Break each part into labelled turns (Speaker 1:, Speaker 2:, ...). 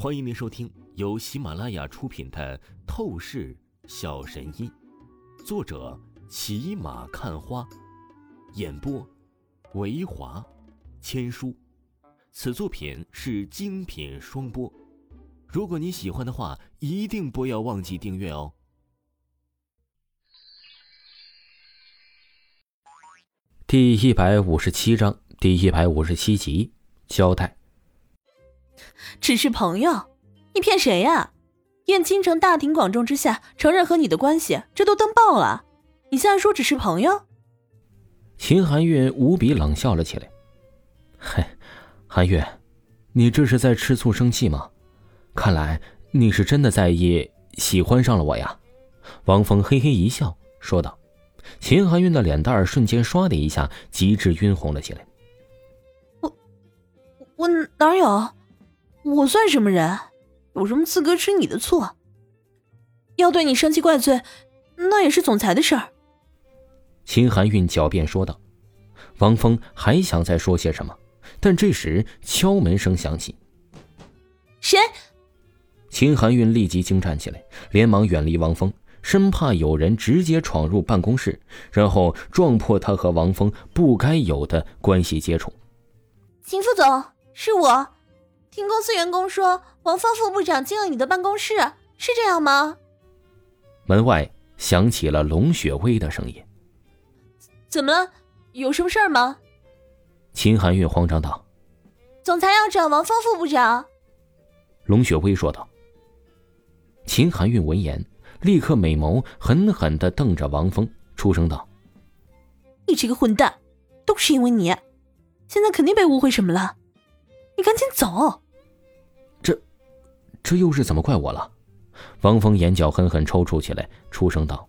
Speaker 1: 欢迎您收听由喜马拉雅出品的《透视小神医》，作者骑马看花，演播维华千书。此作品是精品双播。如果你喜欢的话，一定不要忘记订阅哦。
Speaker 2: 第一百五十七章，第一百五十七集，交代。
Speaker 3: 只是朋友，你骗谁呀？燕倾城大庭广众之下承认和你的关系，这都登报了。你现在说只是朋友？
Speaker 2: 秦寒月无比冷笑了起来。嘿，寒月，你这是在吃醋生气吗？看来你是真的在意，喜欢上了我呀。王峰嘿嘿一笑，说道。秦寒月的脸蛋瞬间唰的一下，极致晕红了起来。
Speaker 3: 我，我哪有？我算什么人？有什么资格吃你的醋？要对你生气怪罪，那也是总裁的事儿。
Speaker 2: 秦寒韵狡辩说道。王峰还想再说些什么，但这时敲门声响起。
Speaker 3: 谁？
Speaker 2: 秦寒韵立即惊站起来，连忙远离王峰，生怕有人直接闯入办公室，然后撞破他和王峰不该有的关系接触。
Speaker 3: 秦副总，是我。听公司员工说，王峰副部长进了你的办公室，是这样吗？
Speaker 2: 门外响起了龙雪薇的声音。
Speaker 3: 怎么了？有什么事儿吗？
Speaker 2: 秦寒月慌张道：“
Speaker 3: 总裁要找王峰副部长。”
Speaker 2: 龙雪薇说道。秦寒月闻言，立刻美眸狠狠的瞪着王峰，出声道：“
Speaker 3: 你这个混蛋，都是因为你，现在肯定被误会什么了，你赶紧走。”
Speaker 2: 这又是怎么怪我了？王峰眼角狠狠抽搐起来，出声道。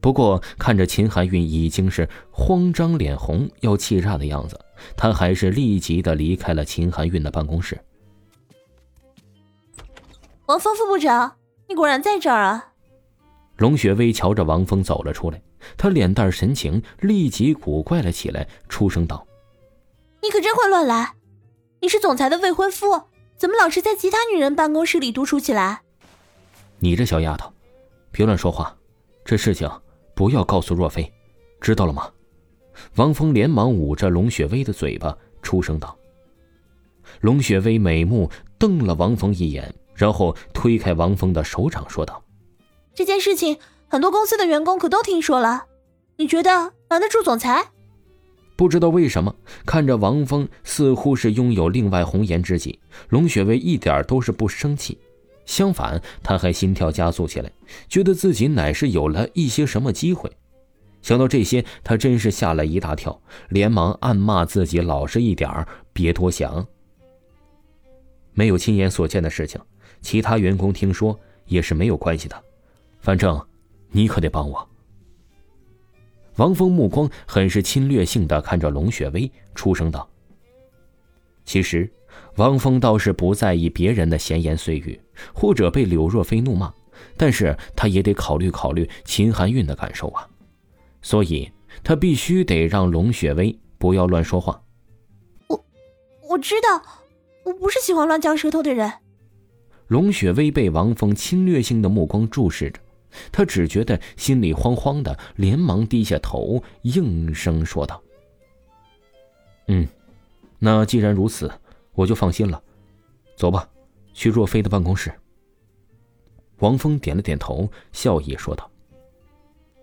Speaker 2: 不过看着秦寒韵已经是慌张脸红要气炸的样子，他还是立即的离开了秦寒韵的办公室。
Speaker 3: 王峰副部长，你果然在这儿啊！
Speaker 2: 龙雪薇瞧着王峰走了出来，她脸蛋神情立即古怪了起来，出声道：“
Speaker 3: 你可真会乱来！你是总裁的未婚夫。”怎么老是在其他女人办公室里独处起来？
Speaker 2: 你这小丫头，别乱说话，这事情不要告诉若飞，知道了吗？王峰连忙捂着龙雪薇的嘴巴，出声道。龙雪薇美目瞪了王峰一眼，然后推开王峰的手掌，说道：“
Speaker 3: 这件事情很多公司的员工可都听说了，你觉得瞒得住总裁？”
Speaker 2: 不知道为什么，看着王峰似乎是拥有另外红颜知己，龙雪薇一点都是不生气，相反，她还心跳加速起来，觉得自己乃是有了一些什么机会。想到这些，她真是吓了一大跳，连忙暗骂自己老实一点别多想。没有亲眼所见的事情，其他员工听说也是没有关系的，反正你可得帮我。王峰目光很是侵略性的看着龙雪薇，出声道：“其实，王峰倒是不在意别人的闲言碎语，或者被柳若飞怒骂，但是他也得考虑考虑秦含韵的感受啊，所以他必须得让龙雪薇不要乱说话。”“
Speaker 3: 我，我知道，我不是喜欢乱嚼舌头的人。”
Speaker 2: 龙雪薇被王峰侵略性的目光注视着。他只觉得心里慌慌的，连忙低下头，应声说道：“嗯，那既然如此，我就放心了。走吧，去若飞的办公室。”王峰点了点头，笑意说道。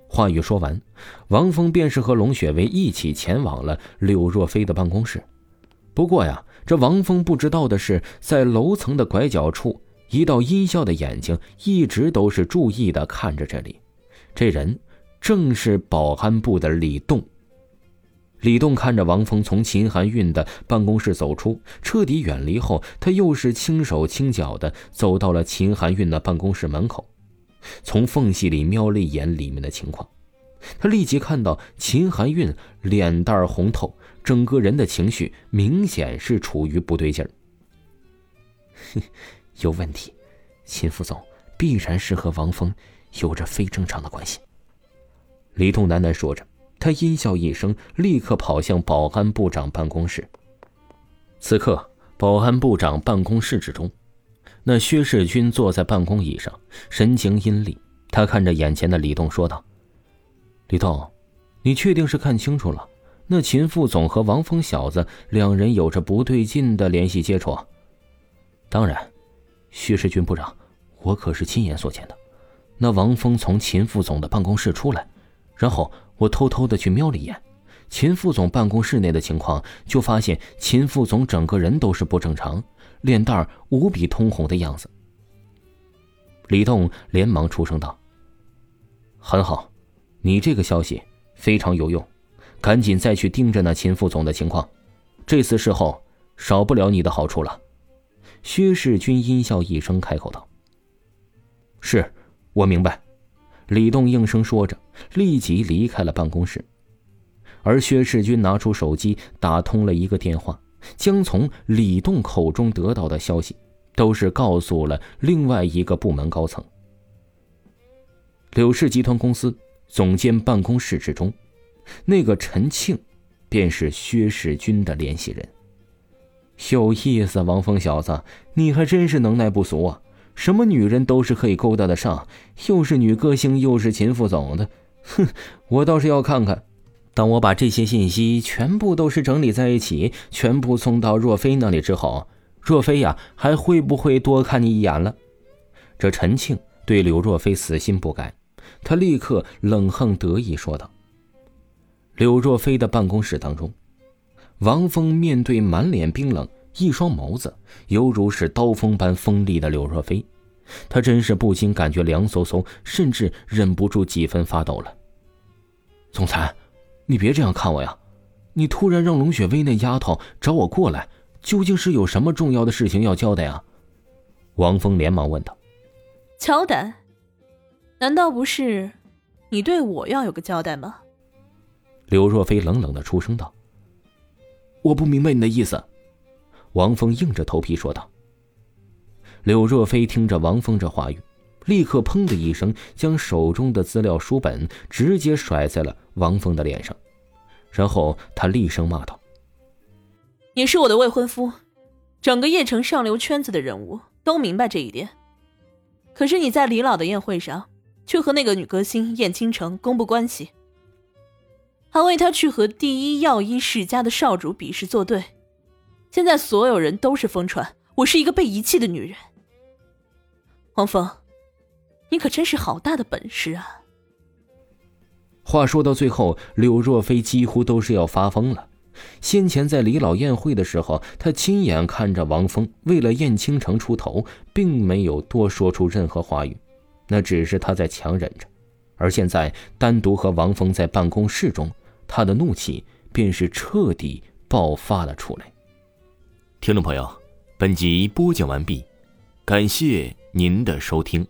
Speaker 2: 话语说完，王峰便是和龙雪薇一起前往了柳若飞的办公室。不过呀，这王峰不知道的是，在楼层的拐角处。一道阴笑的眼睛一直都是注意的看着这里，这人正是保安部的李栋。李栋看着王峰从秦寒韵的办公室走出，彻底远离后，他又是轻手轻脚的走到了秦寒韵的办公室门口，从缝隙里瞄了一眼里面的情况，他立即看到秦寒韵脸蛋红透，整个人的情绪明显是处于不对劲儿。有问题，秦副总必然是和王峰有着非正常的关系。李栋喃喃说着，他阴笑一声，立刻跑向保安部长办公室。此刻，保安部长办公室之中，那薛世军坐在办公椅上，神情阴厉。他看着眼前的李栋说道：“李栋，你确定是看清楚了？那秦副总和王峰小子两人有着不对劲的联系接触？”“当然，薛世军部长，我可是亲眼所见的。那王峰从秦副总的办公室出来，然后我偷偷的去瞄了一眼。”秦副总办公室内的情况，就发现秦副总整个人都是不正常，脸蛋儿无比通红的样子。李栋连忙出声道：“很好，你这个消息非常有用，赶紧再去盯着那秦副总的情况，这次事后少不了你的好处了。”薛世军阴笑一声，开口道：“是，我明白。”李栋应声说着，立即离开了办公室。而薛世军拿出手机打通了一个电话，将从李栋口中得到的消息，都是告诉了另外一个部门高层。柳氏集团公司总监办公室之中，那个陈庆，便是薛世军的联系人。有意思，王峰小子，你还真是能耐不俗啊！什么女人都是可以勾搭得上，又是女歌星，又是秦副总的，哼，我倒是要看看。当我把这些信息全部都是整理在一起，全部送到若飞那里之后，若飞呀，还会不会多看你一眼了？这陈庆对柳若飞死心不改，他立刻冷哼得意说道：“柳若飞的办公室当中，王峰面对满脸冰冷、一双眸子犹如是刀锋般锋利的柳若飞，他真是不禁感觉凉飕飕，甚至忍不住几分发抖了。总裁。你别这样看我呀！你突然让龙雪薇那丫头找我过来，究竟是有什么重要的事情要交代啊？王峰连忙问道。
Speaker 3: 交代？难道不是你对我要有个交代吗？
Speaker 2: 柳若飞冷冷的出声道。我不明白你的意思。王峰硬着头皮说道。柳若飞听着王峰这话语，立刻砰的一声将手中的资料书本直接甩在了。王峰的脸上，然后他厉声骂道：“
Speaker 3: 你是我的未婚夫，整个叶城上流圈子的人物都明白这一点。可是你在李老的宴会上，却和那个女歌星燕倾城公布关系，还为她去和第一药医世家的少主比试作对。现在所有人都是疯传我是一个被遗弃的女人。王峰，你可真是好大的本事啊！”
Speaker 2: 话说到最后，柳若飞几乎都是要发疯了。先前在李老宴会的时候，他亲眼看着王峰为了燕倾城出头，并没有多说出任何话语，那只是他在强忍着。而现在单独和王峰在办公室中，他的怒气便是彻底爆发了出来。
Speaker 1: 听众朋友，本集播讲完毕，感谢您的收听。